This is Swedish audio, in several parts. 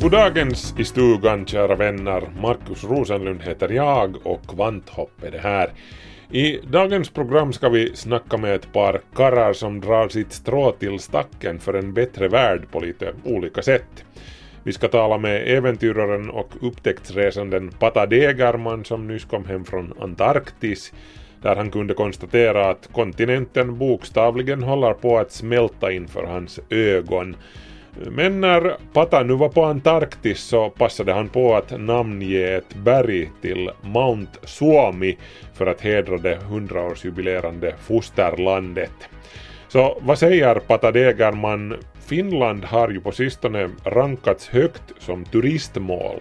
Goddagens i stugan kära vänner. Markus Rosenlund heter jag och Kvanthopp är det här. I dagens program ska vi snacka med ett par karrar som drar sitt strå till stacken för en bättre värld på lite olika sätt. Vi ska tala med äventyraren och upptäcktsresanden Pata Degerman som nyss kom hem från Antarktis där han kunde konstatera att kontinenten bokstavligen håller på att smälta inför hans ögon. Men när Pata nu var på Antarktis så passade han på att namnge ett berg till Mount Suomi för att hedra det hundraårsjubilerande fosterlandet. Så vad säger Pata Degerman? Finland har ju på sistone rankats högt som turistmål.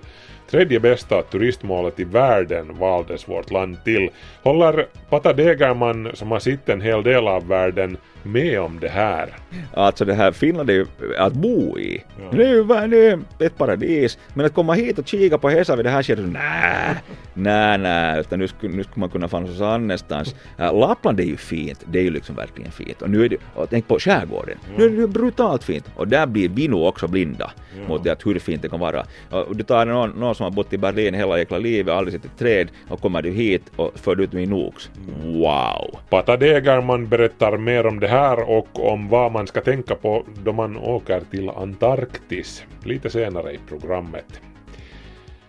Tredje bästa turistmålet i världen valdes vårt land till. Håller Pata Degerman, som har sett en hel del av världen, med om det här? Alltså det här Finland är ju att bo i. Ja. Det är ju det är ett paradis. Men att komma hit och kika på Hesa vid det här skedet, nej, nej, nej, utan nu skulle, nu skulle man kunna få någonstans annanstans. Äh, Lappland är ju fint, det är ju liksom verkligen fint. Och nu är det, och tänk på skärgården, nu är det ju brutalt fint. Och där blir vi nog också blinda mot det att hur fint det kan vara. Och du tar någon, någon som har bott i Berlin hela jäkla livet, aldrig sett ett träd, och kommer du hit och för ut min ox. Wow! Pata Degerman berättar mer om det här och om vad man ska tänka på då man åker till Antarktis lite senare i programmet.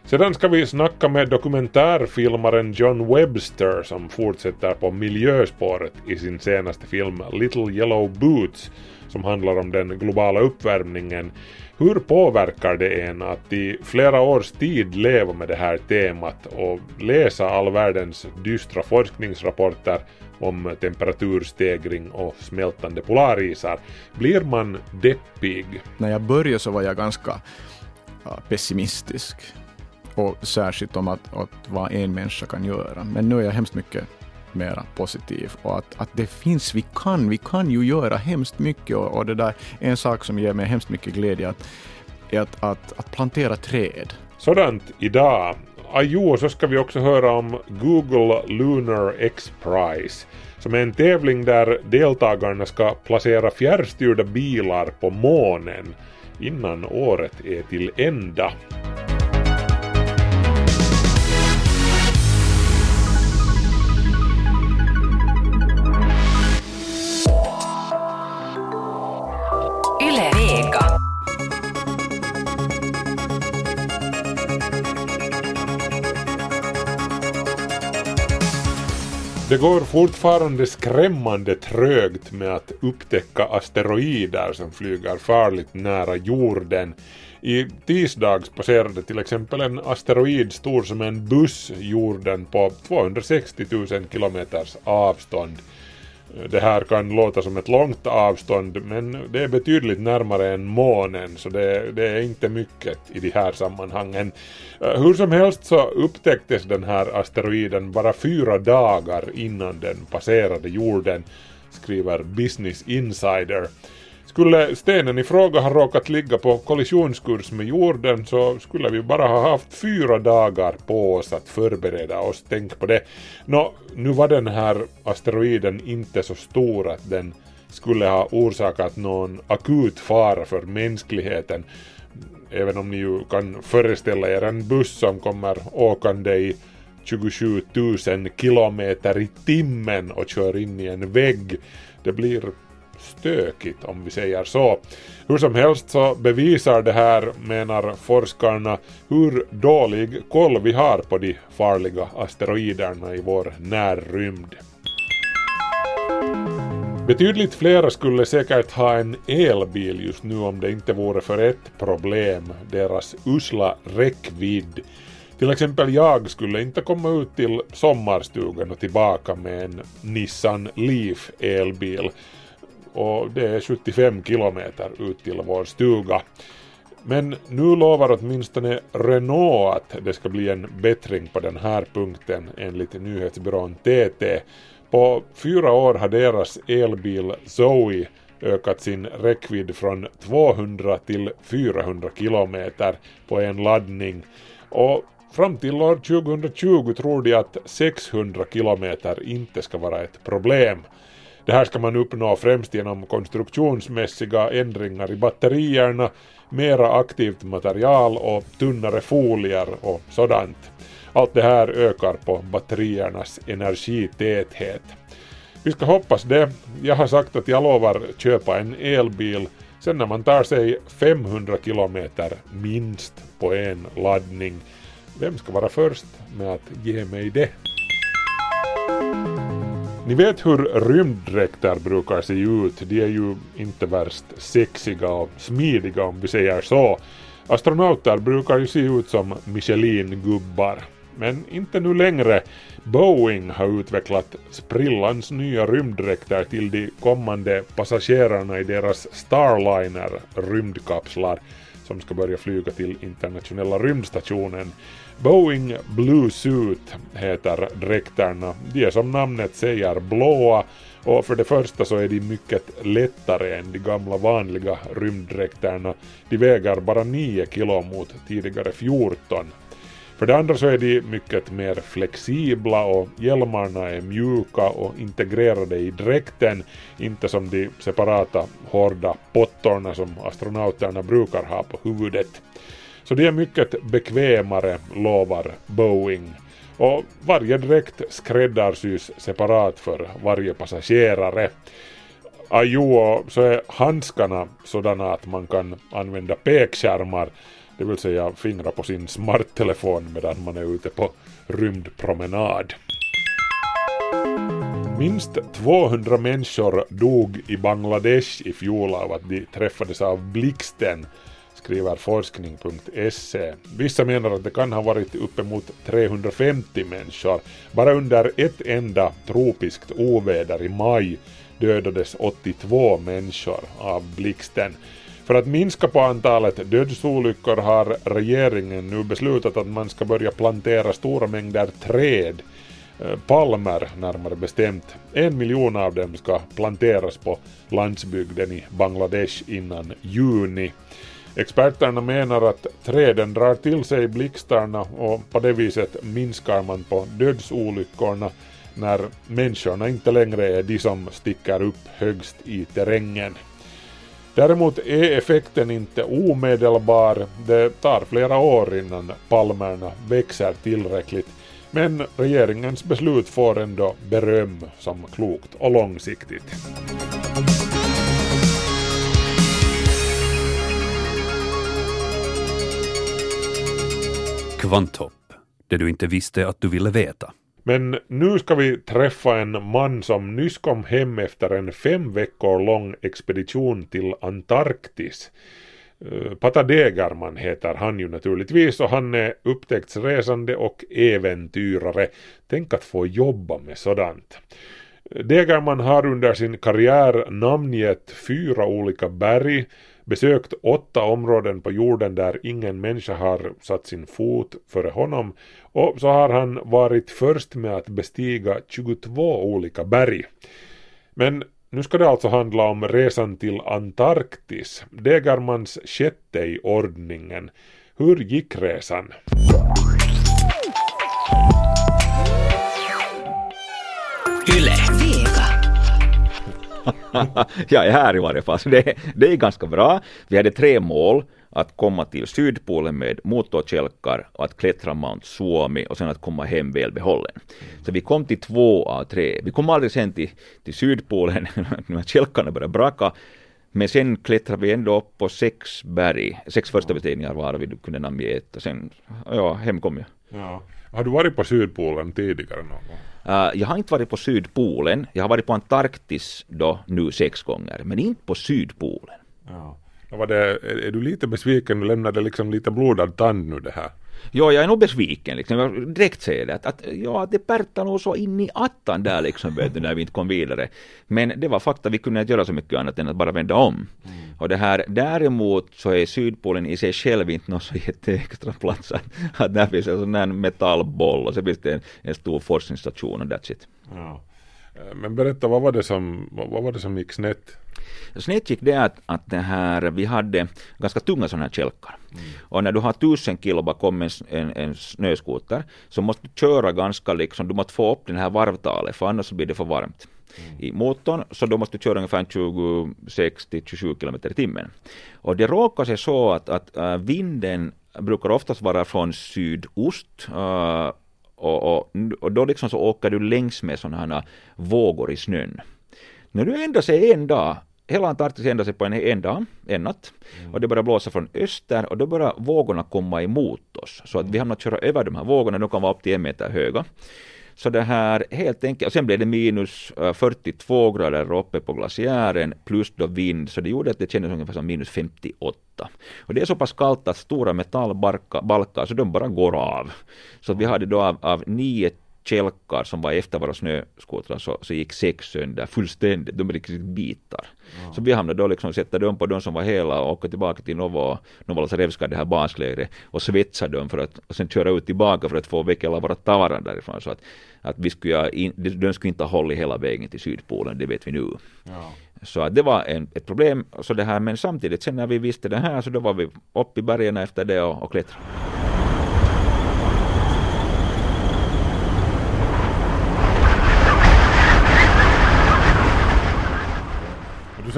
Sedan ska vi snacka med dokumentärfilmaren John Webster som fortsätter på miljöspåret i sin senaste film Little Yellow Boots som handlar om den globala uppvärmningen. Hur påverkar det en att i flera års tid leva med det här temat och läsa all världens dystra forskningsrapporter om temperaturstegring och smältande polarisar? Blir man deppig? när jag började så var jag ganska pessimistisk. Och särskilt om att, att vad en människa kan göra. Men nu är jag hemskt mycket mera positiv och att, att det finns, vi kan, vi kan ju göra hemskt mycket och, och det där en sak som ger mig hemskt mycket glädje att, är att, att, att plantera träd. Sådant idag. Ah, Ajo, så ska vi också höra om Google Lunar X Prize som är en tävling där deltagarna ska placera fjärrstyrda bilar på månen innan året är till ända. Går fortfarande skrämmande trögt med att upptäcka asteroider som flyger farligt nära jorden. I tisdags passerade till exempel en asteroid stor som en buss jorden på 260 000 kilometers avstånd. Det här kan låta som ett långt avstånd men det är betydligt närmare än månen så det, det är inte mycket i de här sammanhangen. Eh, hur som helst så upptäcktes den här asteroiden bara fyra dagar innan den passerade jorden, skriver Business Insider. Skulle stenen i fråga ha råkat ligga på kollisionskurs med jorden så skulle vi bara ha haft fyra dagar på oss att förbereda oss. Tänk på det. Nå, nu var den här asteroiden inte så stor att den skulle ha orsakat någon akut fara för mänskligheten. Även om ni ju kan föreställa er en buss som kommer åkande i 27 000 kilometer i timmen och kör in i en vägg. Det blir stökigt om vi säger så. Hur som helst så bevisar det här, menar forskarna, hur dålig koll vi har på de farliga asteroiderna i vår närrymd. Betydligt flera skulle säkert ha en elbil just nu om det inte vore för ett problem, deras usla räckvidd. Till exempel jag skulle inte komma ut till sommarstugan och tillbaka med en Nissan Leaf elbil och det är 75 kilometer ut till vår stuga. Men nu lovar åtminstone Renault att det ska bli en bättring på den här punkten enligt nyhetsbyrån TT. På fyra år har deras elbil Zoe ökat sin räckvidd från 200 till 400 kilometer på en laddning och fram till år 2020 tror de att 600 kilometer inte ska vara ett problem. Det här ska man uppnå främst genom konstruktionsmässiga ändringar i batterierna, mera aktivt material och tunnare folier och sådant. Allt det här ökar på batteriernas energitäthet. Vi ska hoppas det. Jag har sagt att jag lovar köpa en elbil sen när man tar sig 500 kilometer minst på en laddning. Vem ska vara först med att ge mig det? Ni vet hur rymddräkter brukar se ut. De är ju inte värst sexiga och smidiga om vi säger så. Astronauter brukar ju se ut som Michelin-gubbar. Men inte nu längre. Boeing har utvecklat sprillans nya rymddräkter till de kommande passagerarna i deras Starliner rymdkapslar som ska börja flyga till internationella rymdstationen. Boeing Blue Suit heter dräkterna. De är som namnet säger blåa och för det första så är de mycket lättare än de gamla vanliga rymddräkterna. De väger bara 9 kilo mot tidigare 14. För det andra så är de mycket mer flexibla och hjälmarna är mjuka och integrerade i dräkten, inte som de separata hårda pottorna som astronauterna brukar ha på huvudet. Så de är mycket bekvämare, lovar Boeing. Och varje dräkt skräddarsys separat för varje passagerare. Ajo, så är handskarna sådana att man kan använda pekskärmar det vill säga fingra på sin smarttelefon medan man är ute på rymdpromenad. Minst 200 människor dog i Bangladesh i fjol av att de träffades av blixten, skriver forskning.se. Vissa menar att det kan ha varit uppemot 350 människor. Bara under ett enda tropiskt oväder i maj dödades 82 människor av blixten. För att minska på antalet dödsolyckor har regeringen nu beslutat att man ska börja plantera stora mängder träd, eh, palmer närmare bestämt. En miljon av dem ska planteras på landsbygden i Bangladesh innan juni. Experterna menar att träden drar till sig blixtarna och på det viset minskar man på dödsolyckorna när människorna inte längre är de som sticker upp högst i terrängen. Däremot är effekten inte omedelbar. Det tar flera år innan palmerna växer tillräckligt. Men regeringens beslut får ändå beröm som klokt och långsiktigt. Kvanthopp, det du inte visste att du ville veta. Men nu ska vi träffa en man som nyss kom hem efter en fem veckor lång expedition till Antarktis. Eh, Pata Degerman heter han ju naturligtvis och han är upptäcktsresande och äventyrare. Tänk att få jobba med sådant. Degerman har under sin karriär namngett fyra olika berg besökt åtta områden på jorden där ingen människa har satt sin fot före honom och så har han varit först med att bestiga 22 olika berg. Men nu ska det alltså handla om resan till Antarktis, Degermans sjätte i ordningen. Hur gick resan? jag är här i varje fall, så det, det är ganska bra. Vi hade tre mål, att komma till Sydpolen med motorkälkar och att klättra Mount Suomi och sen att komma hem välbehållen. Så vi kom till två av tre. Vi kom aldrig sen till, till Sydpolen när kälkarna började braka. Men sen klättrade vi ändå upp på sex berg, sex första bestigningar var vi kunde namnge ett och sen, ja, hem kom jag. Ja. Har du varit på Sydpolen tidigare någon gång? Uh, jag har inte varit på Sydpolen, jag har varit på Antarktis då nu sex gånger, men inte på Sydpolen. Ja. Var det, är, är du lite besviken? Du lämnade liksom lite blodad tand nu det här. Jo, jag är nog besviken liksom. Jag direkt säger det att, att ja, det pärtar nog så in i attan där liksom vet du, när vi inte kom vidare. Men det var fakta, vi kunde inte göra så mycket annat än att bara vända om. Mm. Och det här, däremot så är Sydpolen i sig själv inte någon så jätteextra plats att, att där finns en sån här metallboll och så finns det en, en stor forskningsstation och that's it. Ja. Eh, Men berätta, vad var det som, vad var det som gick snett? Snett gick det att, att det här, vi hade ganska tunga sådana här kälkar. Och när du har tusen kilo bakom en, en, en snöskoter så måste du köra ganska liksom, du måste få upp den här varvtalet för annars blir det för varmt i motorn så då måste du köra ungefär 26 till 27 kilometer i timmen. Och det råkar sig så att, att äh, vinden brukar oftast vara från sydost äh, och, och, och då liksom så åker du längs med sådana här vågor i snön. När du ändrar sig en dag, hela Antarktis ändrar sig på en, en dag, en natt, och det börjar blåsa från öster och då börjar vågorna komma emot oss. Så att vi hamnar att köra över de här vågorna, de kan vara upp till en meter höga. Så det här helt enkelt, och sen blev det minus eh, 42 grader uppe på glaciären plus då vind, så det gjorde att det kändes ungefär som minus 58. Och det är så pass kallt att stora metallbalkar, så de bara går av. Så vi hade då av, av 9 kälkar som var efter våra snöskotrar så, så gick sex sönder fullständigt, de riktigt bitar. Så vi hamnade då liksom sätta dem på de som var hela och åka tillbaka till Novo, Novolasarevska, det här baslägret och svetsa dem för att och sen köra ut tillbaka för att få väck alla våra tavaran därifrån så att, att vi skulle, in, de, skulle inte ha hållit hela vägen till Sydpolen, det vet vi nu. Så att det var en, ett problem, så det här, men samtidigt sen när vi visste det här så då var vi uppe i bergen efter det och, och klättrade.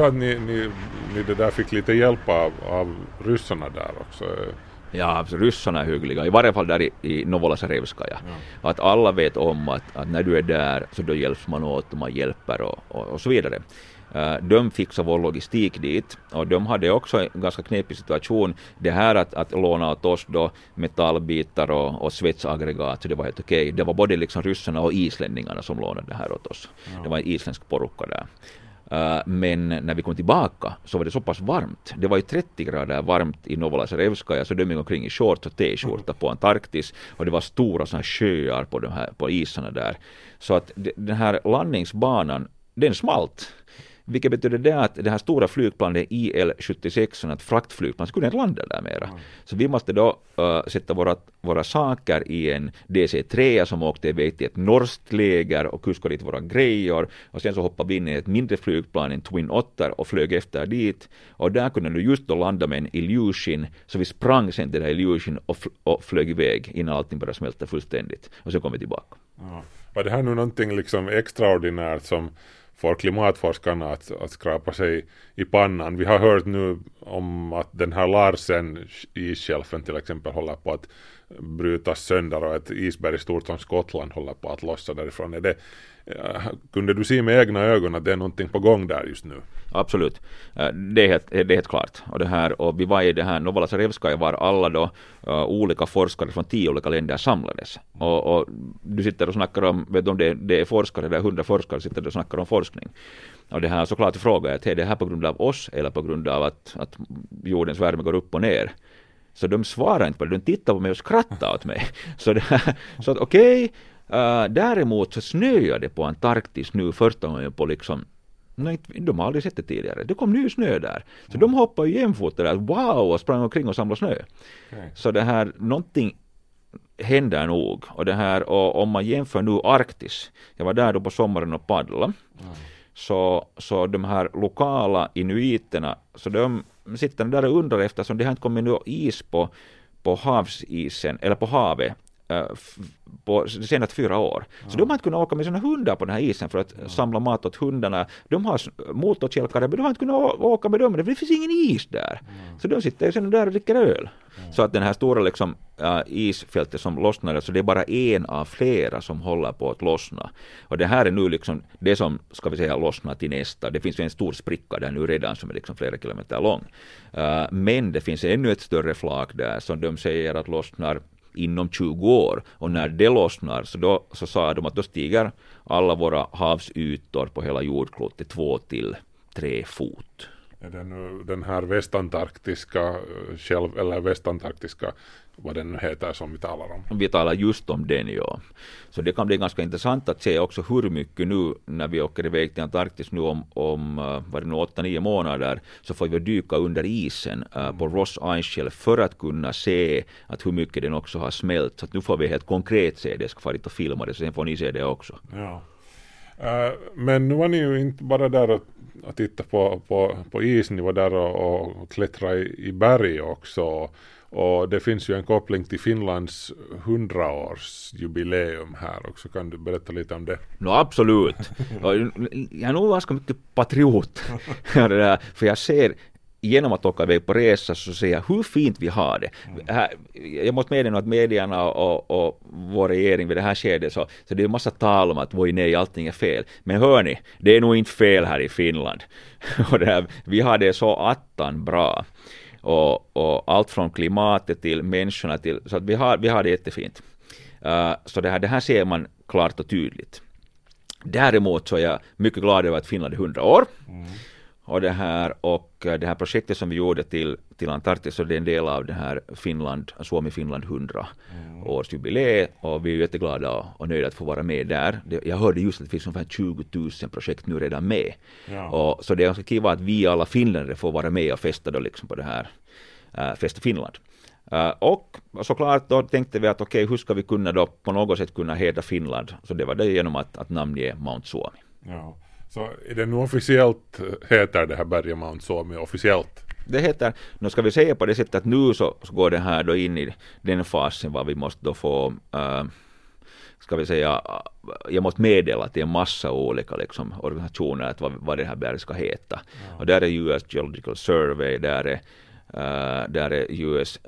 Sa att ni, ni, ni det där fick lite hjälp av, av ryssarna där också. Ja, alltså ryssarna är hyggliga, i varje fall där i, i Novolasarevskaja. Att alla vet om att, att när du är där så då hjälps man åt och man hjälper och, och, och så vidare. Eh, de fixade vår logistik dit och de hade också en ganska knepig situation. Det här att, att låna åt oss då metallbitar och, och svetsaggregat, så det var helt okej. Det var både liksom ryssarna och islänningarna som lånade det här åt oss. Det var en isländsk porukka där. Äh, men när vi kom tillbaka så var det så pass varmt. Det var ju 30 grader varmt i Novolasarevskaja så de gick omkring i shorts och t-skjorta på Antarktis och det var stora såna här sjöar på, de här, på isarna där. Så att den här landningsbanan, den smalt. Vilket betyder det att det här stora flygplanet IL-76, ett fraktflygplan, skulle inte landa där mera. Så vi måste då uh, sätta våra, våra saker i en DC-3 som åkte iväg till ett norskt läger och kuskade dit våra grejer. Och sen så hoppade vi in i ett mindre flygplan, en Twin Otter och flög efter dit. Och där kunde du just då landa med en Illusion. Så vi sprang sen till den här Illusion och, fl- och flög iväg innan allting började smälta fullständigt. Och så kom vi tillbaka. Var det här nu någonting liksom extraordinärt som får klimatforskarna att, att skrapa sig i pannan? Vi har hört nu om att den här Larsen isskälfen till exempel håller på att brytas sönder och ett isberg stort som Skottland håller på att lossa därifrån. Är det, eh, kunde du se med egna ögon att det är någonting på gång där just nu? Absolut. Eh, det är helt, det är helt klart. Och, det här, och vi var i det här Novolasarevskaja var alla då uh, olika forskare från tio olika länder samlades. Och, och du sitter och snackar om, vet du om det, det är forskare, det är hundra forskare sitter och snackar om forskning. Och det här såklart frågar jag är det här på grund av oss eller på grund av att, att jordens värme går upp och ner? Så de svarar inte på det, de tittar på mig och skrattar åt mig. Så, här, så att okej, eh, däremot så snöade det på Antarktis nu första gången på liksom Nej, de har aldrig sett det tidigare. Det kom ny snö där. Så de hoppade ju jämfota där, wow, och sprang omkring och samlade snö. Så det här, någonting händer nog. Och det här, och om man jämför nu Arktis, jag var där då på sommaren och paddla, så, så de här lokala inuiterna, så de sitter där och undrar eftersom det har inte kommit någon is på, på havsisen, eller på havet, på de senaste fyra år. Så de har inte kunnat åka med sina hundar på den här isen för att samla mat åt hundarna. De har motorkälkare, men de har inte kunnat åka med dem, för det finns ingen is där. Så de sitter ju sen där och dricker öl. Så att den här stora liksom, äh, isfältet som lossnade, så det är bara en av flera som håller på att lossna. Och det här är nu liksom det som, ska vi säga, lossnar till nästa. Det finns en stor spricka där nu redan som är liksom flera kilometer lång. Äh, men det finns ännu ett större flak där som de säger att lossnar inom 20 år. Och när det lossnar så, då, så sa de att då stiger alla våra havsytor på hela jordklotet två till tre fot är det nu den här västantarktiska eh, själv, eller västantarktiska, vad den nu heter som vi talar om. Vi talar just om den, ja. Så det kan bli ganska intressant att se också hur mycket nu när vi åker iväg till Antarktis nu om, om eh, vad det nu, 8-9 månader, så får vi dyka under isen uh, på Ross Ice Shelf för att kunna se att hur mycket den också har smält. Så att nu får vi helt konkret se det, jag ska fara dit och filma det, så sen får ni se det också. Ja. Eh, men nu var ni ju inte bara där och, och titta på, på, på is, ni var där och, och klättra i, i berg också. Och det finns ju en koppling till Finlands 100-årsjubileum här också. Kan du berätta lite om det? No absolut. Jag är nog ganska mycket patriot. För jag ser genom att åka iväg på resa så ser jag hur fint vi har det. Här, jag måste medge att medierna och, och vår regering vid det här skedet så, så det är en massa tal om att oj nej allting är fel. Men hör ni, det är nog inte fel här i Finland. och det här, vi har det så attan bra. Och, och allt från klimatet till människorna till, så att vi har, vi har det jättefint. Uh, så det här, det här ser man klart och tydligt. Däremot så är jag mycket glad över att Finland är 100 år. Och det här, och eh, det här projektet som vi gjorde till, till Antarktis, så det är en del av det här Finland, Suomi-Finland 100 årsjubileet och vi är jätteglada och, och nöjda att få vara med där. Det, jag hörde just att det finns ungefär 20 000 projekt nu redan med. Ja. Och, så det är ganska kul att vi alla finländare får vara med och festa då liksom på det här uh, Festa Finland. Uh, och såklart då tänkte vi att okej, hur ska vi kunna då på något sätt kunna hedra Finland? Så det var det genom att, att namnge Mount Suomi. Ja. Så är det nu officiellt, eh, heter det här berget Mount Suomi officiellt? Det heter, nu ska vi säga på det sättet att nu så, så går det här då in i den fasen vad vi måste då få uh, ska vi säga, uh, jag måste meddela till en massa olika liksom, organisationer att vad, vad det här berget ska heta. Och där är US Geological Survey, där är, uh, där är US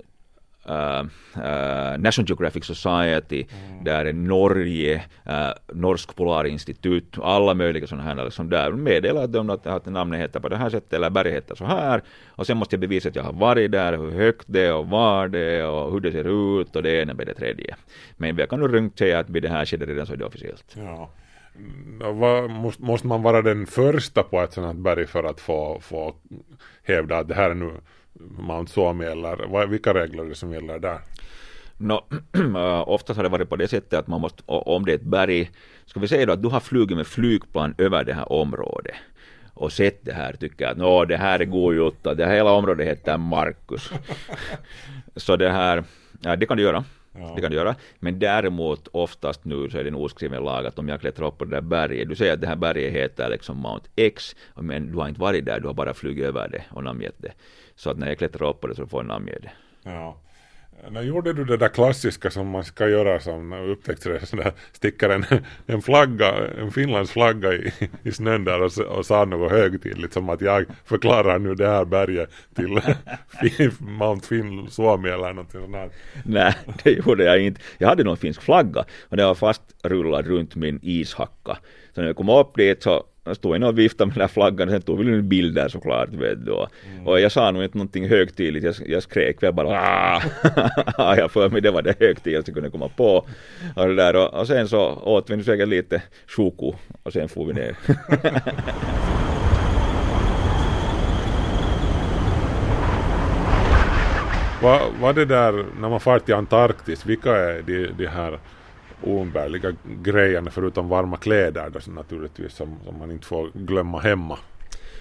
uh, uh, National Geographic Society, där är Norge, uh, Norsk Polarinstitut, alla möjliga sådana här liksom där meddelar de att, att namnet heter på det här sättet eller berget heter så här och sen måste jag bevisa att jag har varit där, hur högt det är och var det är och hur det ser ut och det ena med det tredje. Men jag kan nog lugnt säga att vid det här skedet redan så är det officiellt. Ja. Mm, måste, måste man vara den första på ett sådant berg för att få, få hävda att det här är nu Mount Suomi eller vad, vilka regler är det som gäller där? No, äh, oftast har det varit på det sättet att man måste, om det är ett berg, ska vi säga då att du har flugit med flygplan över det här området och sett det här tycker att nå det här är god jutta, det här hela området heter Markus. Så det här, ja, det kan du göra. Det kan du göra. Men däremot oftast nu så är det en oskriven lag att om jag klättrar upp på det där berget, du säger att det här berget heter liksom Mount X, men du har inte varit där, du har bara flugit över det och namngett det. Så att när jag klättrar upp på det så får jag namnge det. Ja. När gjorde du det där klassiska som man ska göra som upptäcktsresa, där sticker en, en flagga, en Finlands flagga i, i snön där och, och sa något högtidligt som att jag förklarar nu det här berget till Mount Finn Suomi eller någonting sånt här. Nej, det gjorde jag inte. Jag hade någon finsk flagga och den var fastrullad runt min ishacka. Så när jag kom upp dit så stod jag och viftade med den här flaggan sen tog vi en bild där såklart. Vet du. Och, och jag sa nog inte någonting högtidligt, jag, jag skrek jag bara "Ah!" jag för mig det var det högtidligaste jag kunde komma på. Och, det där, och, och sen så åt vi nu säkert lite choko och sen får vi ner. Vad vad det där, när man far till Antarktis, vilka är de, de här oumbärliga grejerna förutom varma kläder då, naturligtvis som, som man inte får glömma hemma?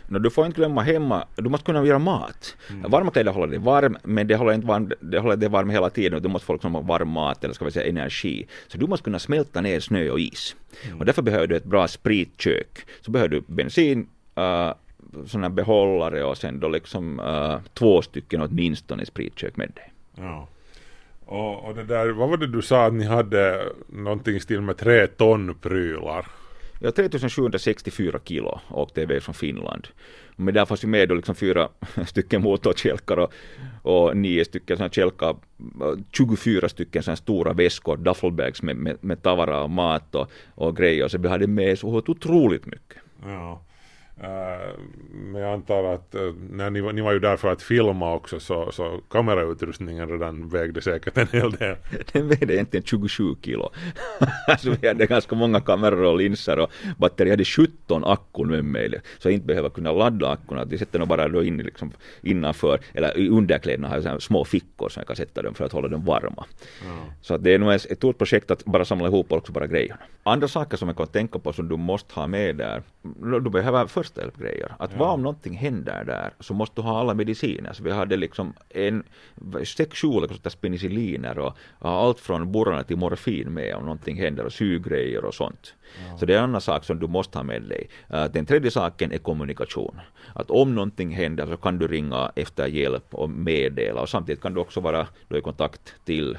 No, du får inte glömma hemma, du måste kunna göra mat. Varma kläder håller dig varm, men det håller inte varm, det håller dig varm hela tiden. Du måste få liksom varm mat, eller ska vi säga energi. Så du måste kunna smälta ner snö och is. Och därför behöver du ett bra spritkök. Så behöver du bensin, uh, sådana behållare och sen då liksom uh, två stycken åtminstone spritkök med dig. Ja. Och, och det där, vad var det du sa att ni hade någonting stil med tre ton prylar? Ja, 3764 kilo åkte iväg från Finland. Men där fanns ju med då liksom fyra stycken motorkälkar och, och nio stycken sådana kälkar, 24 stycken sådana stora väskor, duffelbags med, med, med tavara och mat och, och grejer. Så vi hade med så otroligt mycket. Ja. Eh, men jag antar att eh, när ni, var- ni var ju där för att filma också så, så kamerautrustningen redan vägde säkert en hel del. Den vägde egentligen 27 kilo. alltså vi hade ganska många kameror och linser och batteri. Jag hade 17 akkun med mig. Så jag inte behöver kunna ladda akkurna. De sätter dem bara då in liksom innanför, eller underkläderna har jag så små fickor som jag kan sätta dem för att hålla dem varma. Så att det är nog ett stort projekt att bara samla ihop också bara grejerna. Andra saker som jag kan tänka på som du måste ha med där, du behöver första hjälpgrejer. Att vad om någonting händer där så måste du ha alla mediciner. Så vi hade liksom en, sex, sju olika penicilliner och ja, allt från borrarna till morfin med om någonting händer och sygrejer och sånt. Så det är en annan sak som du måste ha med dig. Eh, Den tredje saken är kommunikation. Att om någonting händer så kan du ringa efter hjälp och meddela och samtidigt kan du också vara då i kontakt till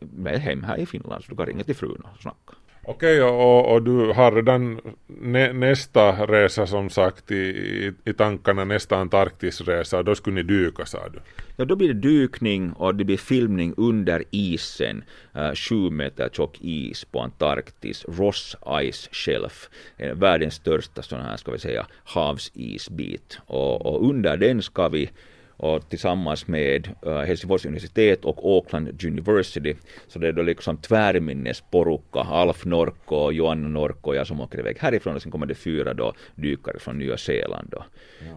med hem här i Finland så du kan ringa till frun och snacka. Okej, och, och du har redan nä, nästa resa som sagt i, i, tankarna, nästa Antarktisresa, då skulle ni dyka sa du. Ja, då blir det dykning och det blir filmning under isen, uh, sju meter tjock is på Antarktis, Ross Ice Shelf, världens största sån här, ska vi säga, havsisbit. Och, och under den ska vi och tillsammans med uh, Helsingfors universitet och Auckland University. Så det är då liksom tvärminnesporukka, Alf Norko och Joanna Norko och jag som åker iväg härifrån och sen kommer det fyra då dykare från Nya Zeeland då.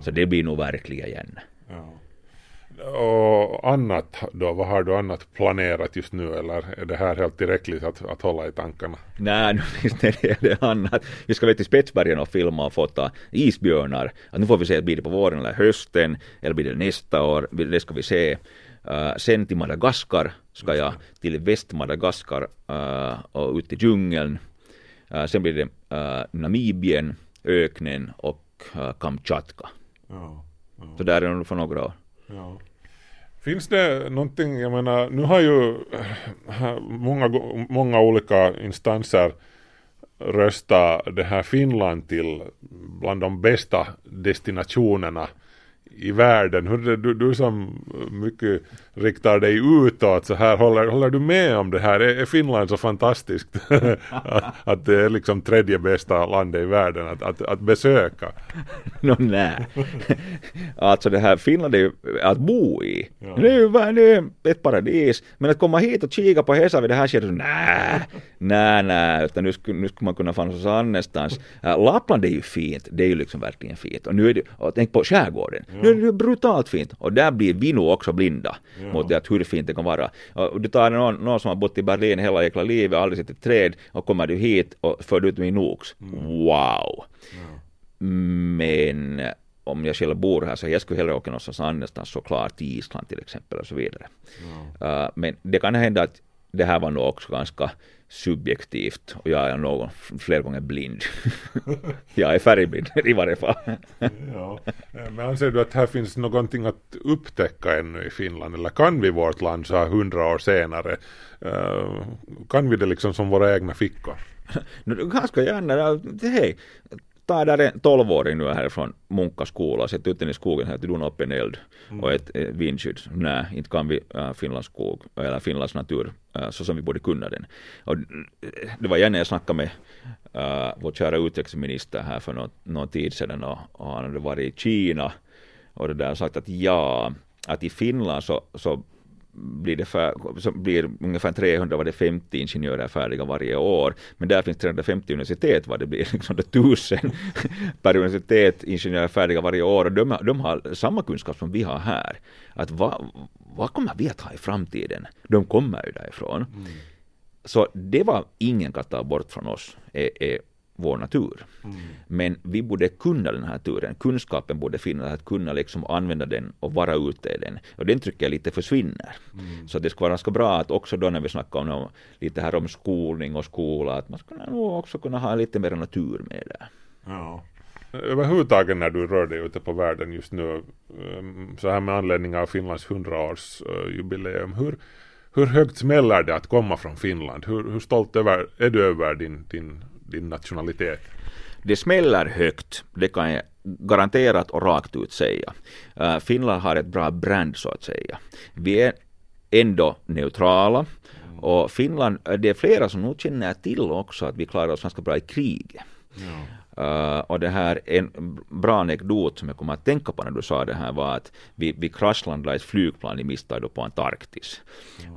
Så det blir nog verkligen igen. Och annat då, vad har du annat planerat just nu eller är det här helt tillräckligt att, att hålla i tankarna? Nej, nu finns det del annat. Vi ska väl till Spetsbergen och filma och fota isbjörnar. Att nu får vi se, blir det på våren eller hösten eller blir det nästa år? Det ska vi se. Uh, sen till Madagaskar ska jag till Västmadagaskar uh, och ut i djungeln. Uh, sen blir det uh, Namibien, öknen och uh, Kamchatka. Ja, Så där är det nog för några år ja. Finns det någonting, jag menar, nu har ju äh, många, många olika instanser röstat det här Finland till bland de bästa destinationerna i världen. Hur du, du som mycket riktar dig utåt så här, håller, håller du med om det här? Är, är Finland så fantastiskt att, att det är liksom tredje bästa landet i världen att, att, att besöka? Nå nej. alltså det här Finland är ju att bo i. Ja. Det är ju det är ett paradis. Men att komma hit och kika på Hesa vid det här skedet, nej, nej, nej, utan nu skulle, nu skulle man kunna fanns någon annanstans. Uh, Lappland är ju fint, det är ju liksom verkligen fint. Och nu är det, och tänk på skärgården, är det ju brutalt fint. Och där blir vi nog också blinda mot det att hur fint det kan vara. Och du tar någon, någon som har bott i Berlin hela jäkla livet, aldrig sett ett träd, och kommer du hit och för ut med Nooks. Wow! Men om jag själv bor här så jag skulle hellre åka någonstans annanstans såklart till Island till exempel och så vidare. Uh, men det kan hända att det här var nog också ganska subjektivt och jag är någon flera gånger blind. jag är färgblind i varje fall. Ja. Eh, Men anser du att här finns någonting att upptäcka ännu i Finland? Eller kan vi vårt land så här hundra år senare? eh, kan vi det liksom som våra egna fickor? Ganska gärna, hej, där en tolvåring nu härifrån Munka skola, sätt ut den i skogen här till dona upp en eld och ett eh, vindskydd. Nej, inte kan vi äh, Finlands skog eller Finlands natur äh, så som vi borde kunna den. Och, det var gärna jag snackade med äh, vår kära utrikesminister här för någon, någon tid sedan och, och han hade varit i Kina och det där sagt att ja, att i Finland så, så blir det för, så blir ungefär 300 var det 50 ingenjörer färdiga varje år. Men där finns 350 universitet vad det blir liksom det tusen per universitet ingenjörer färdiga varje år. Och de, de har samma kunskap som vi har här. Att vad, vad kommer vi att ha i framtiden? De kommer ju därifrån. Så det var ingen kan ta bort från oss, är, är vår natur. Men vi borde kunna den här naturen, kunskapen borde finnas att kunna liksom använda den och vara ute i den. Och den tycker jag lite försvinner. Så det skulle vara ganska bra att också då när vi snackar om nå- lite här om skolning och skola, att man skulle nog också kunna ha lite mer natur med där. Ja. Överhuvudtaget när du rör dig ute på världen just nu, eh, så här med anledning av Finlands 100-årsjubileum, hur, hur högt smäller det att komma från Finland? Hur, hur stolt över, är du över din, din, din nationalitet? Det smäller högt, det kan jag garanterat och rakt ut säga. Uh, Finland har ett bra brand så att säga. Vi är ändå neutrala och Finland, det är flera som nog känner till också att vi klarar oss ganska bra i kriget. Uh, och det här, en bra anekdot som jag kommer att tänka på när du sa det här var att vi, vi kraschlandade ett flygplan i misstag då på Antarktis.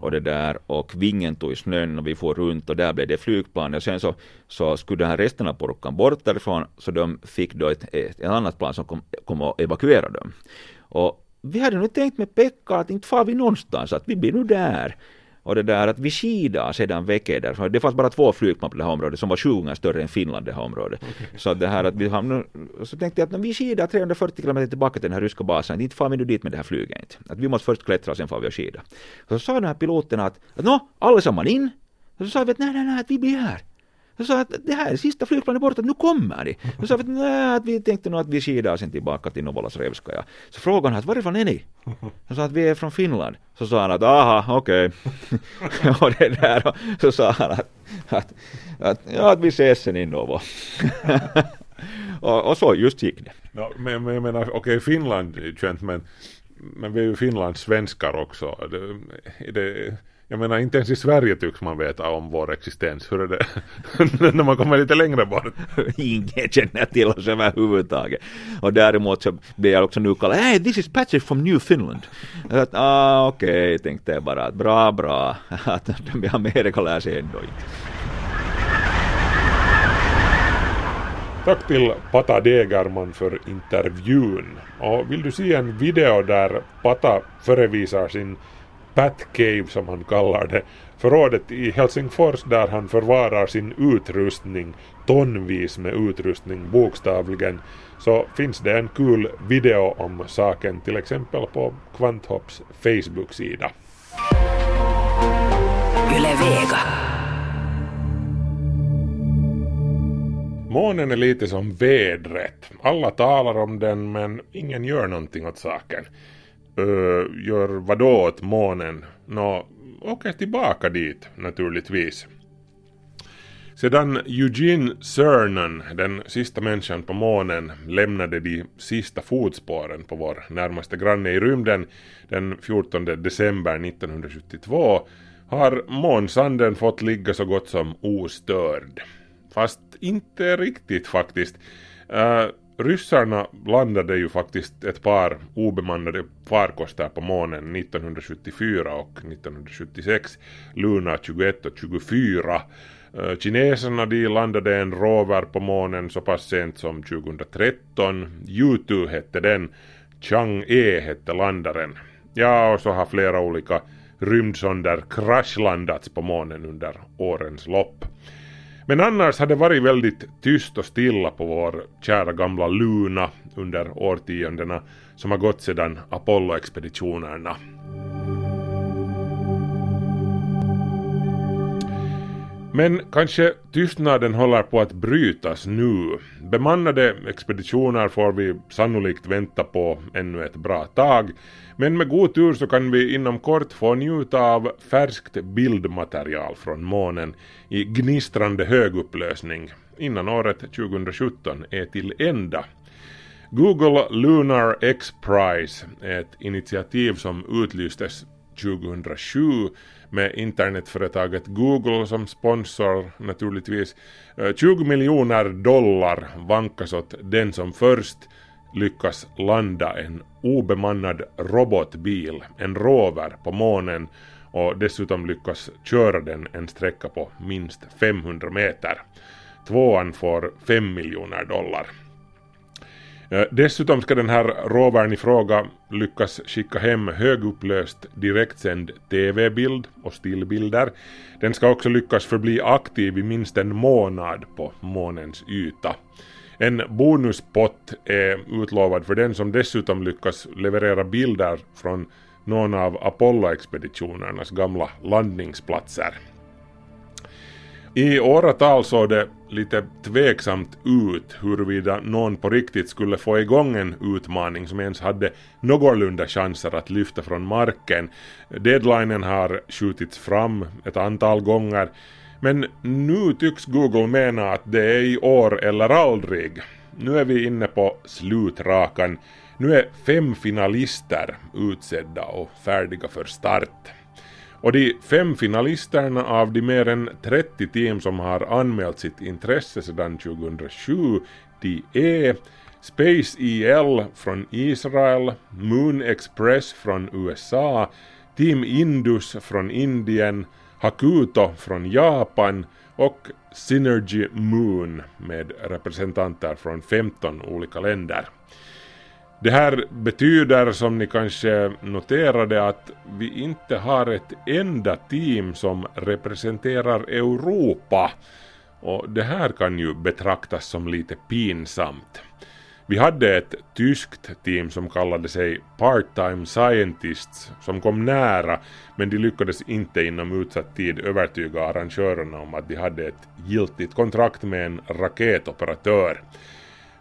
Och det där, och vingen tog i snön och vi får runt och där blev det flygplan och sen så, så skulle den här resten av purkan bort därifrån så de fick då ett, ett, ett annat plan som kom, kom och evakuerade dem. Och vi hade nu tänkt med Pekka att inte far vi någonstans, att vi blir nu där. Och det där att vi skidade sedan veckor där, det fanns bara två flygplan på det här området som var sju gånger större än Finland det här området. Så det här att vi hamnade, så tänkte jag att när vi skidar 340 kilometer tillbaka till den här ryska basen, inte far vi nu dit med det här flyget inte. Att vi måste först klättra och sen får vi och skida. Så sa den här piloten att, att nå, allesammans in. Och så sa vi att nej, nej, nej, att vi blir här. Så sa att det här är sista flygplanet borta, nu kommer de. Så sa vi att, nej, att vi tänkte nog att vi skidar sen tillbaka till Novolasrevskaja. Så frågade han att varifrån är ni? Så sa att vi är från Finland. Så sa han att aha, okej. Okay. och det där, så sa han att, att, att, ja, att vi ses sen i Novo. och, och, så just gick det. No, men, men jag menar, okej okay, Finland är känt men, men vi är ju finlandssvenskar också. Det, det, jag menar inte ens i Sverige tycks man veta om vår existens. Hur är det när man kommer lite längre bort? Ingen känner till oss överhuvudtaget. Och däremot så blir jag också nu kallad Hey, this is Patrick from New Finland. Att, ah, Okej, okay, tänkte jag bara. Bra, bra. Att de i Amerika lär sig ändå inte. Tack till Pata Degerman för intervjun. Och vill du se en video där Pata förevisar sin Pat Cave som han kallar det, förrådet i Helsingfors där han förvarar sin utrustning, tonvis med utrustning bokstavligen, så finns det en kul video om saken till exempel på Kvanthopps Facebook-sida. Yle Vega. Månen är lite som vädret. Alla talar om den men ingen gör någonting åt saken uh, gör vadå åt månen? Nå, åker tillbaka dit naturligtvis. Sedan Eugene Cernan, den sista människan på månen, lämnade de sista fotspåren på vår närmaste granne i rymden den 14 december 1972 har månsanden fått ligga så gott som ostörd. Fast inte riktigt faktiskt. Uh, Ryssarna landade ju faktiskt ett par obemannade farkoster på månen 1974 och 1976, Luna 21 och 24. Eh, kineserna de landade en rover på månen så pass sent som 2013. U2 hette den, Chang-E hette landaren. Ja, och så har flera olika rymdsonder kraschlandats på månen under årens lopp. Men annars har det varit väldigt tyst och stilla på vår kära gamla Luna under årtiondena som har gått sedan Apollo-expeditionerna. Men kanske tystnaden håller på att brytas nu. Bemannade expeditioner får vi sannolikt vänta på ännu ett bra tag. Men med god tur så kan vi inom kort få njuta av färskt bildmaterial från månen i gnistrande högupplösning innan året 2017 är till ända. Google Lunar X Prize är ett initiativ som utlystes 2007 med internetföretaget Google som sponsor naturligtvis. Eh, 20 miljoner dollar vankas åt den som först lyckas landa en obemannad robotbil, en rover, på månen och dessutom lyckas köra den en sträcka på minst 500 meter. Tvåan får 5 miljoner dollar. Eh, dessutom ska den här rovern i fråga lyckas skicka hem högupplöst direktsänd TV-bild och stillbilder. Den ska också lyckas förbli aktiv i minst en månad på månens yta. En bonuspott är utlovad för den som dessutom lyckas leverera bilder från någon av Apollo-expeditionernas gamla landningsplatser. I åratal såg det lite tveksamt ut huruvida någon på riktigt skulle få igång en utmaning som ens hade någorlunda chanser att lyfta från marken. Deadlinen har skjutits fram ett antal gånger men nu tycks Google mena att det är i år eller aldrig. Nu är vi inne på slutrakan. Nu är fem finalister utsedda och färdiga för start. Och de fem finalisterna av de mer än 30 team som har anmält sitt intresse sedan 2007 de är Space EL från Israel, Moon Express från USA, Team Indus från Indien, Hakuto från Japan och Synergy Moon med representanter från 15 olika länder. Det här betyder som ni kanske noterade att vi inte har ett enda team som representerar Europa och det här kan ju betraktas som lite pinsamt. Vi hade ett tyskt team som kallade sig Part-Time Scientists som kom nära men de lyckades inte inom utsatt tid övertyga arrangörerna om att de hade ett giltigt kontrakt med en raketoperatör.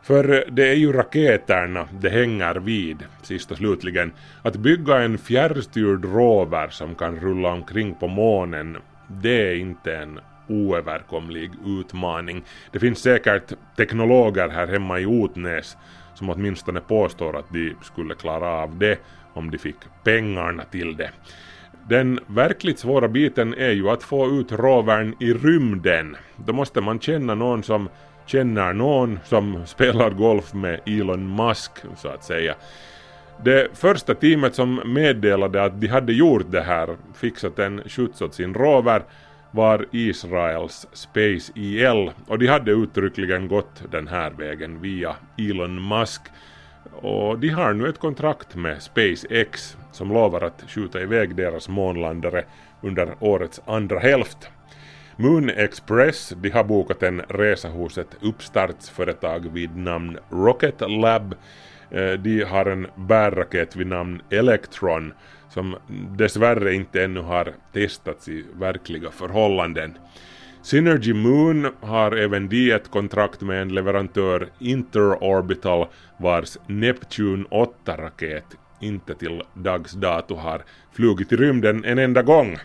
För det är ju raketerna det hänger vid, sist och slutligen. Att bygga en fjärrstyrd rover som kan rulla omkring på månen, det är inte en oöverkomlig utmaning. Det finns säkert teknologer här hemma i Otnäs som åtminstone påstår att de skulle klara av det om de fick pengarna till det. Den verkligt svåra biten är ju att få ut rovern i rymden. Då måste man känna någon som känner någon som spelar golf med Elon Musk så att säga. Det första teamet som meddelade att de hade gjort det här, fixat en skjuts åt sin rover, var Israels Space IL och de hade uttryckligen gått den här vägen via Elon Musk och de har nu ett kontrakt med SpaceX som lovar att skjuta iväg deras månlandare under årets andra hälft. Moon Express de har bokat en resa hos ett uppstartsföretag vid namn Rocket Lab. Eh, de har en bärraket vid namn Electron som dessvärre inte ännu har testats i verkliga förhållanden. Synergy Moon har även de ett kontrakt med en leverantör Interorbital vars Neptune 8-raket inte till dags dato har flugit i rymden en enda gång.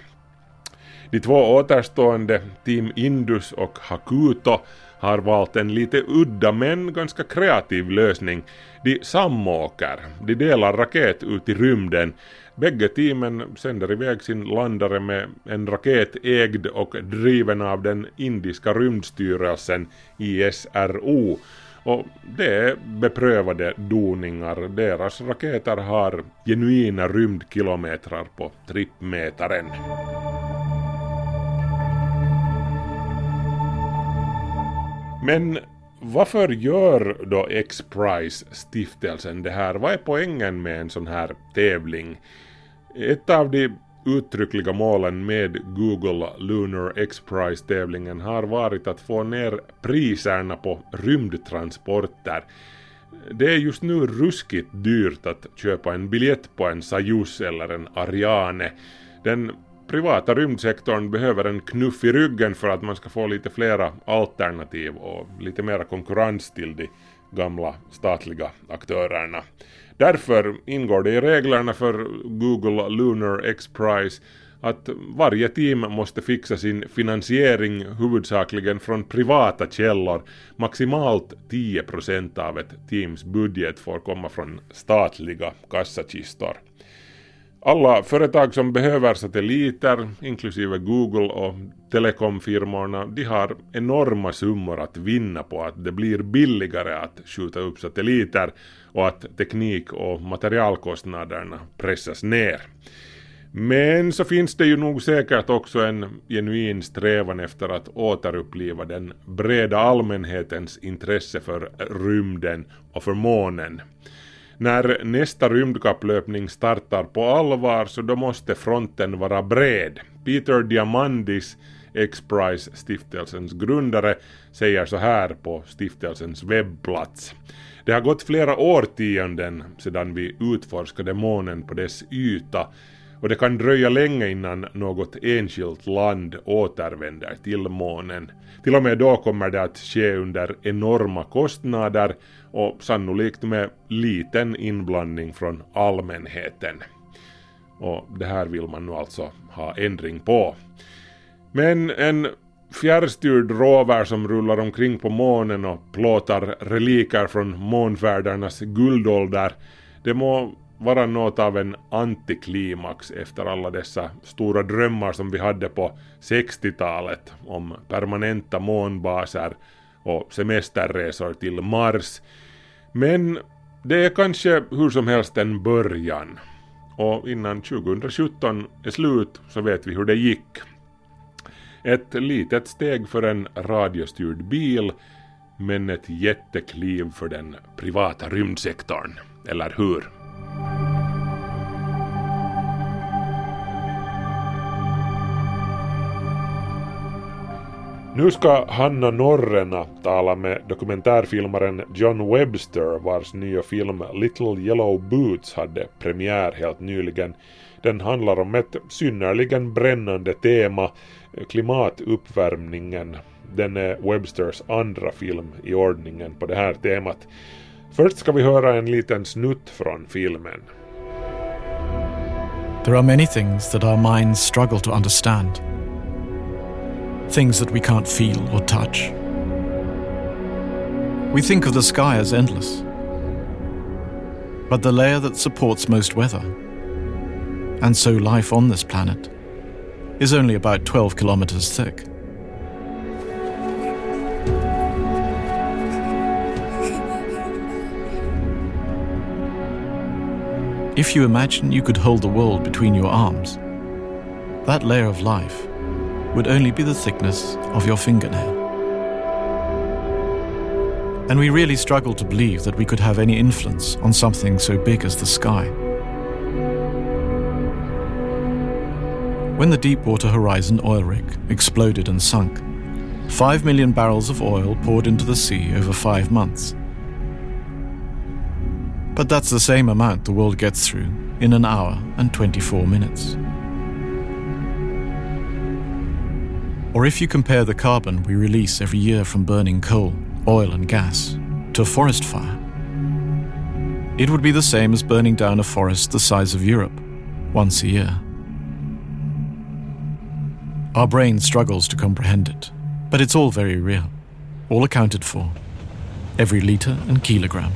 De två återstående, Team Indus och Hakuto, har valt en lite udda men ganska kreativ lösning. De samåker, de delar raket ut i rymden. Bägge teamen sänder iväg sin landare med en raket ägd och driven av den indiska rymdstyrelsen ISRO. Och det är beprövade doningar. Deras raketer har genuina rymdkilometrar på trippmätaren. Men varför gör då X-Prize-stiftelsen det här? Vad är poängen med en sån här tävling? Ett av de uttryckliga målen med Google Lunar X-Prize-tävlingen har varit att få ner priserna på rymdtransporter. Det är just nu ruskigt dyrt att köpa en biljett på en Soyuz eller en Ariane. Den privata rymdsektorn behöver en knuff i ryggen för att man ska få lite flera alternativ och lite mera konkurrens till de gamla statliga aktörerna. Därför ingår det i reglerna för Google Lunar X-Prize att varje team måste fixa sin finansiering huvudsakligen från privata källor. Maximalt 10% av ett teams budget får komma från statliga kassakistor. Alla företag som behöver satelliter, inklusive Google och telekomfirmorna, de har enorma summor att vinna på att det blir billigare att skjuta upp satelliter och att teknik och materialkostnaderna pressas ner. Men så finns det ju nog säkert också en genuin strävan efter att återuppliva den breda allmänhetens intresse för rymden och för månen. När nästa rymdkapplöpning startar på allvar så då måste fronten vara bred. Peter Diamandis, X-Prize-stiftelsens grundare, säger så här på stiftelsens webbplats. Det har gått flera årtionden sedan vi utforskade månen på dess yta och det kan dröja länge innan något enskilt land återvänder till månen. Till och med då kommer det att ske under enorma kostnader och sannolikt med liten inblandning från allmänheten. Och det här vill man nu alltså ha ändring på. Men en fjärrstyrd rover som rullar omkring på månen och plåtar reliker från månfärdernas guldålder, det må vara något av en antiklimax efter alla dessa stora drömmar som vi hade på 60-talet om permanenta månbaser och semesterresor till Mars. Men det är kanske hur som helst en början. Och innan 2017 är slut så vet vi hur det gick. Ett litet steg för en radiostyrd bil, men ett jättekliv för den privata rymdsektorn. Eller hur? Nu ska Hanna Norrena tala med dokumentärfilmaren John Webster vars nya film Little Yellow Boots hade premiär helt nyligen. Den handlar om ett synnerligen brännande tema, klimatuppvärmningen. Den är Websters andra film i ordningen på det här temat. Först ska vi höra en liten snutt från filmen. There are many things that our minds struggle to understand. Things that we can't feel or touch. We think of the sky as endless. But the layer that supports most weather, and so life on this planet, is only about 12 kilometers thick. If you imagine you could hold the world between your arms, that layer of life would only be the thickness of your fingernail. And we really struggle to believe that we could have any influence on something so big as the sky. When the Deepwater Horizon oil rig exploded and sunk, 5 million barrels of oil poured into the sea over five months. But that's the same amount the world gets through in an hour and 24 minutes. Or if you compare the carbon we release every year from burning coal, oil, and gas to a forest fire, it would be the same as burning down a forest the size of Europe once a year. Our brain struggles to comprehend it, but it's all very real, all accounted for, every litre and kilogram.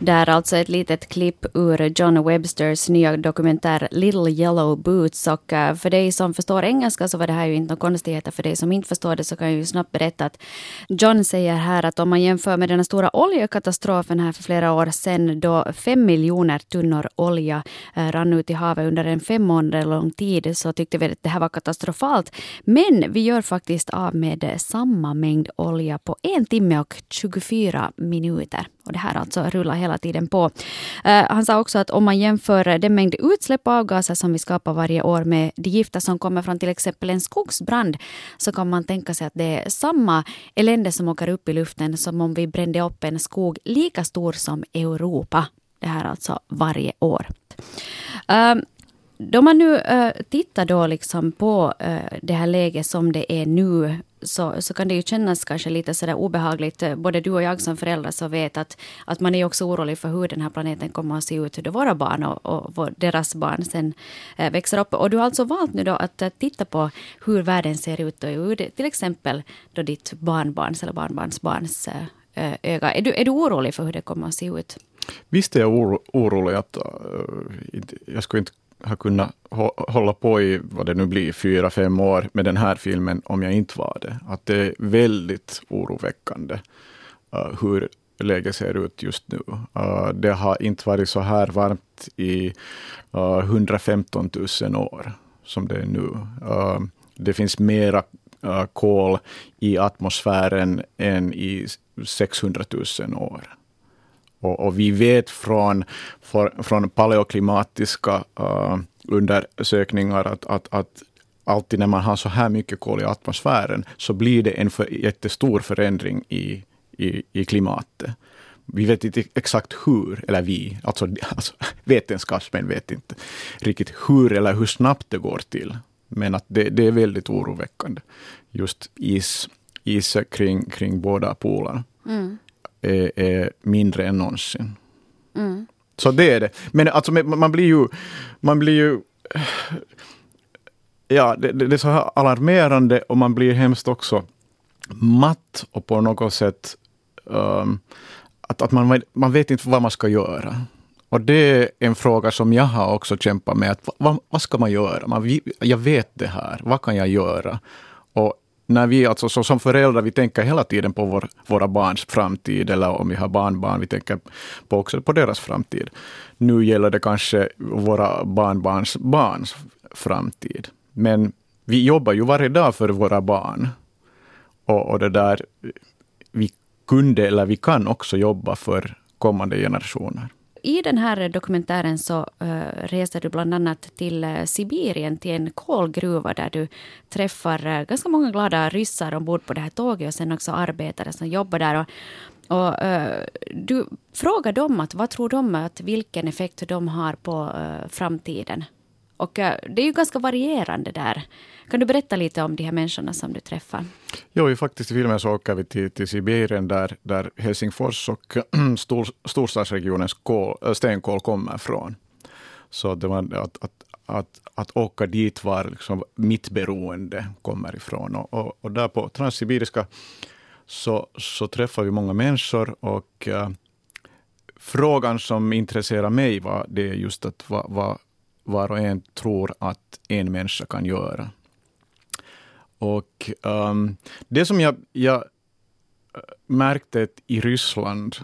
Där alltså ett litet klipp ur John Websters nya dokumentär Little Yellow Boots. Och eh, för dig som förstår engelska så var det här ju inte några konstigheter. För dig som inte förstår det så kan jag ju snabbt berätta att John säger här att om man jämför med den stora oljekatastrofen här för flera år sedan då fem miljoner tunnor olja eh, rann ut i havet under en fem månader lång tid så tyckte vi att det här var katastrofalt. Men vi gör faktiskt av med samma mängd olja på en timme och 24 minuter. Och det här alltså rullar hela hela tiden på. Eh, han sa också att om man jämför den mängd utsläpp och avgaser som vi skapar varje år med de gifter som kommer från till exempel en skogsbrand så kan man tänka sig att det är samma elände som åker upp i luften som om vi brände upp en skog lika stor som Europa. Det här alltså varje år. Eh, då man nu uh, tittar då liksom på uh, det här läget som det är nu så, så kan det ju kännas kanske lite sådär obehagligt. Eh, både du och jag som föräldrar så vet att, att man är också orolig för hur den här planeten kommer att se ut då våra barn och, och deras barn sen eh, växer upp. Och du har alltså valt nu då att, titta på hur världen ser ut och hur det, till exempel då ditt barnbarns eller barnbarnsbarns eh, öga. Är du, är du orolig för hur det kommer att se ut? Visst är jag oro, orolig att uh, jag skulle inte ha kunnat hålla på i, vad det nu blir, fyra, fem år med den här filmen om jag inte var det. Att det är väldigt oroväckande uh, hur läget ser ut just nu. Uh, det har inte varit så här varmt i uh, 115 000 år som det är nu. Uh, det finns mera uh, kol i atmosfären än i 600 000 år. Och, och, vi vet från, för, från paleoklimatiska uh, undersökningar att, att, att alltid när man har så här mycket kol i atmosfären så blir det en för, jättestor förändring i, i, i klimatet. Vi vet inte exakt hur, eller vi, alltså, alltså vetenskapsmän vet inte riktigt hur eller hur snabbt det går till. Men att det, det är väldigt oroväckande. Just is, is kring, kring båda polerna. Mm är, är mindre än någonsin. Mm. Så det är det. Men alltså man blir ju, man blir ju Ja, det, det, är så här alarmerande och man blir hemskt också matt och på något sätt um, att, att man, man vet inte vad man ska göra. Och det är en fråga som jag har också kämpat med. Att, vad, vad ska man göra? Man, jag vet det här, vad kan jag göra? När vi alltså så som föräldrar, vi tänker hela tiden på vår, våra barns framtid, eller om vi har barnbarn, vi tänker på också på deras framtid. Nu gäller det kanske våra barnbarns barns framtid. Men vi jobbar ju varje dag för våra barn. Och, och det där, vi kunde eller vi kan också jobba för kommande generationer. I den här dokumentären så uh, reser du bland annat till uh, Sibirien, till en kolgruva där du träffar uh, ganska många glada ryssar ombord på det här tåget och sen också arbetare som jobbar där. Och, och du frågar dem att vad tror de att vilken effekt de har på framtiden. Och eh, det är ju ganska varierande där. Kan du berätta lite om de här människorna som du träffar? Jo, faktiskt i filmen så åker vi till, till Sibirien där, där Helsingfors och stor, storstadsregionens kol, äh, stenkol kommer från. Så det var att, att, att, att åka dit var liksom mitt beroende kommer ifrån. Och, och, och där på Transsibiriska så, så träffar vi många människor och äh, frågan som intresserar mig var det just att vad, vad var och en tror att en människa kan göra. Och um, det som jag, jag eh, märkte i Ryssland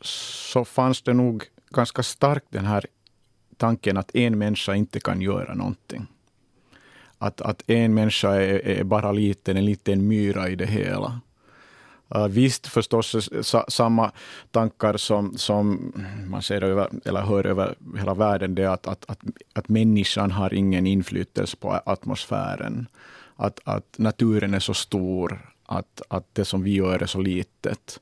så fanns det nog ganska starkt den här tanken att en människa inte kan göra någonting. Att, att en människa är, är bara liten, en liten myra i det hela. Uh, visst förstås sa, samma tankar som, som man ser över, eller hör över hela världen, det är att, att, att, att människan har ingen inflytelse på atmosfären att, att naturen är så stor, att, att det som vi gör är så litet.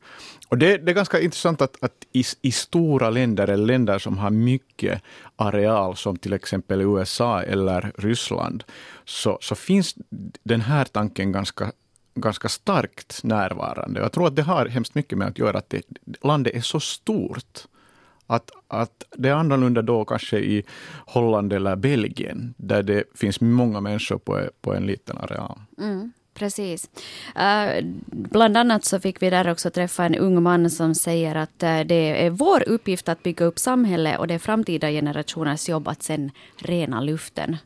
Och det, det är ganska intressant att, att i, i, stora länder, eller länder som har mycket areal, som till exempel USA eller Ryssland, så, så finns den här tanken ganska ganska starkt närvarande. Jag tror att det har hemskt mycket med att göra att det, landet är så stort. Att, att det är annorlunda då kanske i Holland eller Belgien, där det finns många människor på, på en liten areal. Mm. Precis. Uh, bland annat så fick vi där också träffa en ung man som säger att uh, det är vår uppgift att bygga upp samhället och det är framtida generationers jobb att sen rena luften.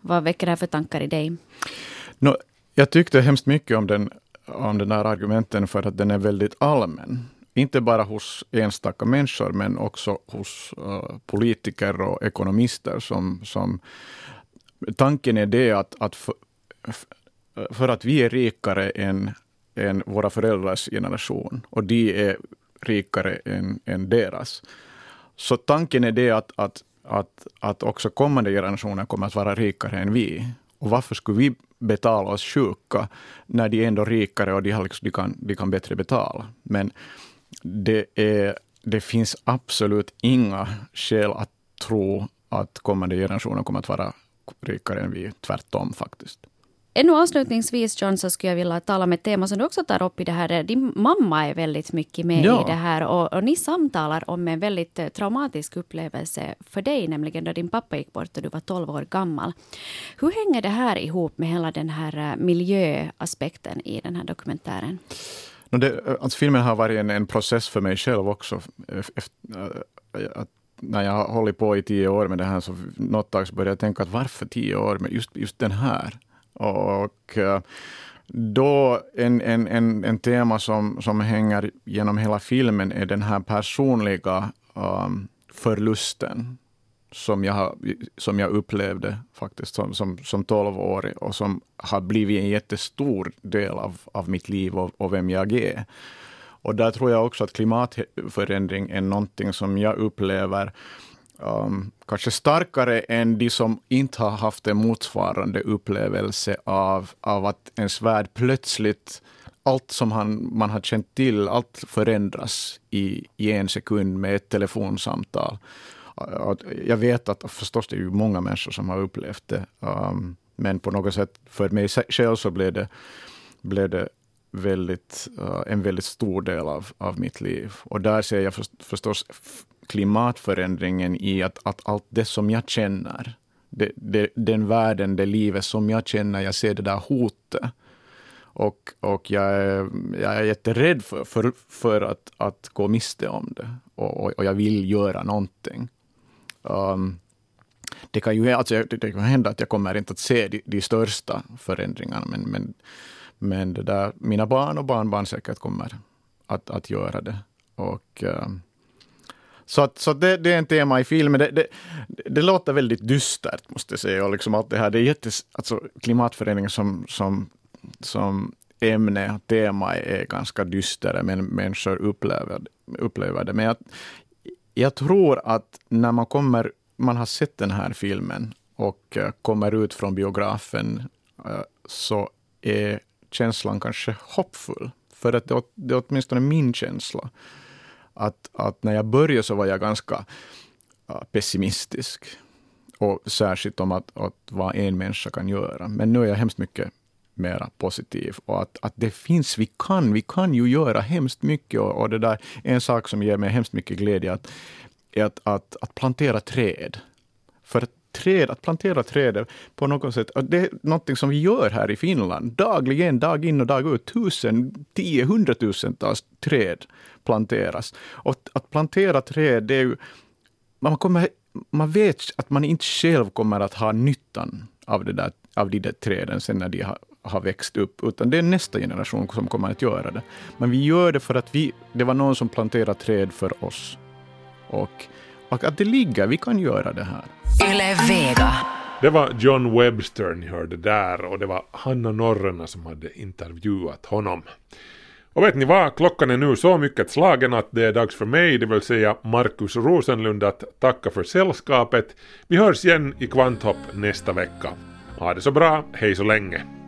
Vad väcker det här för tankar i dig? No, jag tyckte hemskt mycket om den, om den här argumenten för att den är väldigt allmän inte bara hos enstaka människor, men också hos uh, politiker och ekonomister. Som, som, tanken är det att, att för, för att vi är rikare än, än våra föräldrars generation och de är rikare än, än deras. Så tanken är det att, att, att, att också kommande generationer kommer att vara rikare än vi. Och varför skulle vi betala oss sjuka när de är ändå rikare och de, har liksom, de, kan, de kan bättre betala? Men det, är, det finns absolut inga skäl att tro att kommande generationer kommer att vara rikare än vi. Tvärtom faktiskt. Ännu avslutningsvis John så skulle jag vilja tala om ett tema som du också tar upp i det här. Din mamma är väldigt mycket med ja. i det här och, och, ni samtalar om en väldigt eh, traumatisk upplevelse för dig, nämligen då din pappa gick bort och du var 12 år gammal. Hur hänger det här ihop med hela den här eh, miljöaspekten i den här dokumentären? No det, alltså filmen har varit en, en process för mig själv också. Efter, att när jag har hållit på i tio år med det här, så något tag började jag tänka att varför tio år med just, just den här? Och eh, då en, en, en, en tema som, som hänger genom hela filmen är den här personliga um, förlusten som jag, som jag upplevde faktiskt som, som, som 12-årig och som har blivit en jättestor del av, av mitt liv och, och vem jag är. Och där tror jag också att klimatförändring är någonting som jag upplever um, kanske starkare än de som inte har haft en motsvarande upplevelse av, av att ens värld plötsligt allt som han, man har känt till, allt förändras i, i en sekund med ett telefonsamtal jag vet att förstås det är ju många människor som har upplevt det. Um, men på något sätt för mig själv så blev det, blev det väldigt, uh, en väldigt stor del av, av mitt liv. Och där ser jag förstås klimatförändringen i att, att allt det som jag känner, det, det, den världen, det livet som jag känner, jag ser det där hotet. Och, och jag, är, jag är jätterädd för, för, för att, att gå miste om det. Och, och jag vill göra någonting. Um, det kan ju alltså, det, det kan hända att jag kommer inte att se de, de största förändringarna, men, men, men det där, mina barn och barnbarn säkert kommer att, att göra det. Och, Um, så att, så det, det är en tema i filmen. Det, det, det låter väldigt dystert måste jag säga. Och liksom allt det här. Det är jättes, alltså, klimatförändringar som, som, som ämne och tema är ganska dystert. men människor upplever, upplever det. Men jag, jag tror att när man kommer, man har sett den här filmen och eh, kommer ut från biografen eh, så är känslan kanske hoppfull. För att det, det är åtminstone min känsla. Att, att när jag började så var jag ganska äh, pessimistisk. Och särskilt om att, att vad en människa kan göra. Men nu är jag hemskt mycket mera positiv och att, att det finns, vi kan, vi kan ju göra hemskt mycket och, och det där, en sak som ger mig hemskt mycket glädje att, är att, att, att plantera träd. För att träd, att plantera träd på något sätt, det är något som vi gör här i Finland. Dagligen, dag in och dag ut, tusen, tio, hundratusentals träd planteras. Och att plantera träd, det är ju, man, kommer, man vet att man inte själv kommer att ha nyttan av, det där, av de där träden sen när de har, har växt upp, utan det är nästa generation som kommer att göra det. Men vi gör det för att vi, det var någon som planterade träd för oss. Och att det ligger, vi kan göra det här. Yle Vega. Det var John Webster ni hörde där och det var Hanna Norrena som hade intervjuat honom. Och vet ni vad, klockan är nu så mycket slagen att det är dags för mig, det vill säga Markus Rosenlund, att tacka för sällskapet. Vi hörs igen i Kvanthopp nästa vecka. Ha det så bra, hej så länge!